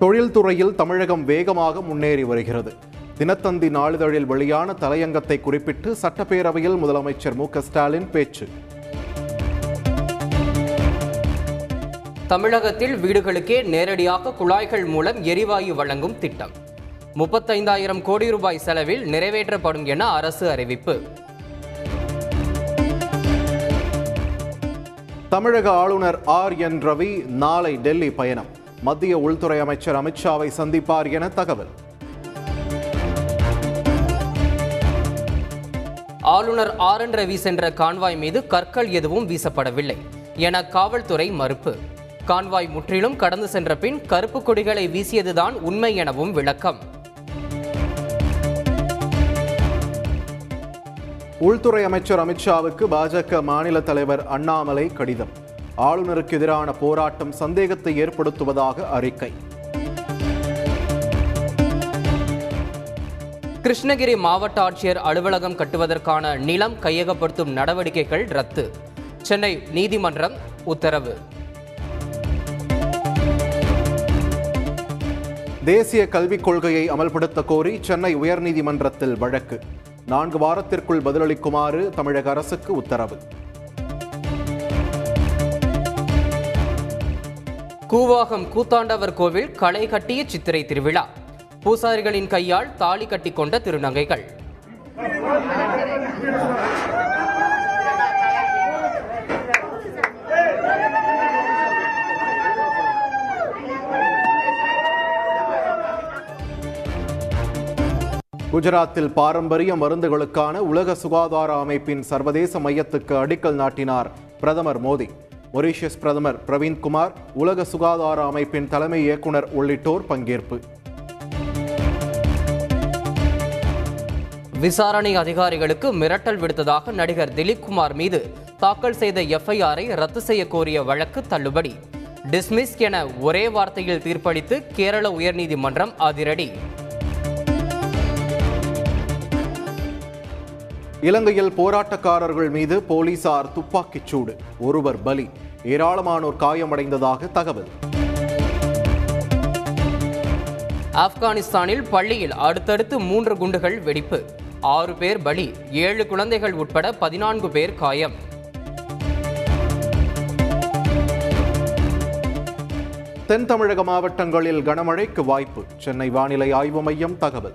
தொழில்துறையில் தமிழகம் வேகமாக முன்னேறி வருகிறது. தினத்தந்தி நாளிதழில் வெளியான தலையங்கத்தை குறிப்பிட்டு சட்டப்பேரவையில் முதலமைச்சர் மு ஸ்டாலின் பேச்சு. தமிழகத்தில் வீடுகளுக்கே நேரடியாக குழாய்கள் மூலம் எரிவாயு வழங்கும் திட்டம். முப்பத்தைந்தாயிரம் கோடி ரூபாய் செலவில் நிறைவேற்றப்படும் என அரசு அறிவிப்பு. தமிழக ஆளுநர் ஆர் என் ரவி நாளை டெல்லி பயணம். மத்திய உள்துறை அமைச்சர் அமித்ஷாவை சந்திப்பார் என தகவல். ஆளுநர் ஆர் என் ரவி சென்ற கான்வாய் மீது கற்கள் எதுவும் வீசப்படவில்லை என காவல்துறை மறுப்பு. கான்வாய் முற்றிலும் கடந்து சென்ற பின் கருப்பு கொடிகளை வீசியதுதான் உண்மை எனவும் விளக்கம். உள்துறை அமைச்சர் அமித்ஷாவுக்கு பாஜக மாநில தலைவர் அண்ணாமலை கடிதம். ஆளுநருக்கு எதிரான போராட்டம் சந்தேகத்தை ஏற்படுத்துவதாக அறிக்கை. கிருஷ்ணகிரி மாவட்ட ஆட்சியர் அலுவலகம் கட்டுவதற்கான நிலம் கையகப்படுத்தும் நடவடிக்கைகள் ரத்து. சென்னை நீதிமன்றம் உத்தரவு. தேசிய கல்விக் கொள்கையை அமல்படுத்த கோரி சென்னை உயர்நீதிமன்றத்தில் வழக்கு. நான்கு வாரத்திற்குள் பதிலளிக்குமாறு தமிழக அரசுக்கு உத்தரவு. கூவாகம் கூத்தாண்டவர் கோவில் களை கட்டிய சித்திரை திருவிழா. பூசாரிகளின் கையால் தாலி கட்டி கொண்ட திருநங்கைகள். குஜராத்தில் பாரம்பரிய மருந்துகளுக்கான உலக சுகாதார அமைப்பின் சர்வதேச மையத்துக்கு அடிக்கல் நாட்டினார் பிரதமர் மோடி. மொரீஷியஸ் பிரதமர் பிரவீன்குமார் உலக சுகாதார அமைப்பின் தலைமை இயக்குனர் உள்ளிட்டோர் பங்கேற்பு. விசாரணை அதிகாரிகளுக்கு மிரட்டல் விடுத்ததாக நடிகர் திலீப் குமார் மீது தாக்கல் செய்த எஃப்ஐஆரை ரத்து செய்ய கோரிய வழக்கு தள்ளுபடி. டிஸ்மிஸ் என ஒரே வார்த்தையில் தீர்ப்பளித்து கேரள உயர்நீதிமன்றம் அதிரடி. இலங்கையில் போராட்டக்காரர்கள் மீது போலீசார் துப்பாக்கிச் சூடு. ஒருவர் பலி. ஏராளமானோர் காயமடைந்ததாக தகவல். ஆப்கானிஸ்தானில் பள்ளியில் அடுத்தடுத்து மூன்று குண்டுகள் வெடிப்பு. ஆறு பேர் பலி. ஏழு குழந்தைகள் உட்பட பதினான்கு பேர் காயம். தென் தமிழக மாவட்டங்களில் கனமழைக்கு வாய்ப்பு. சென்னை வானிலை ஆய்வு மையம் தகவல்.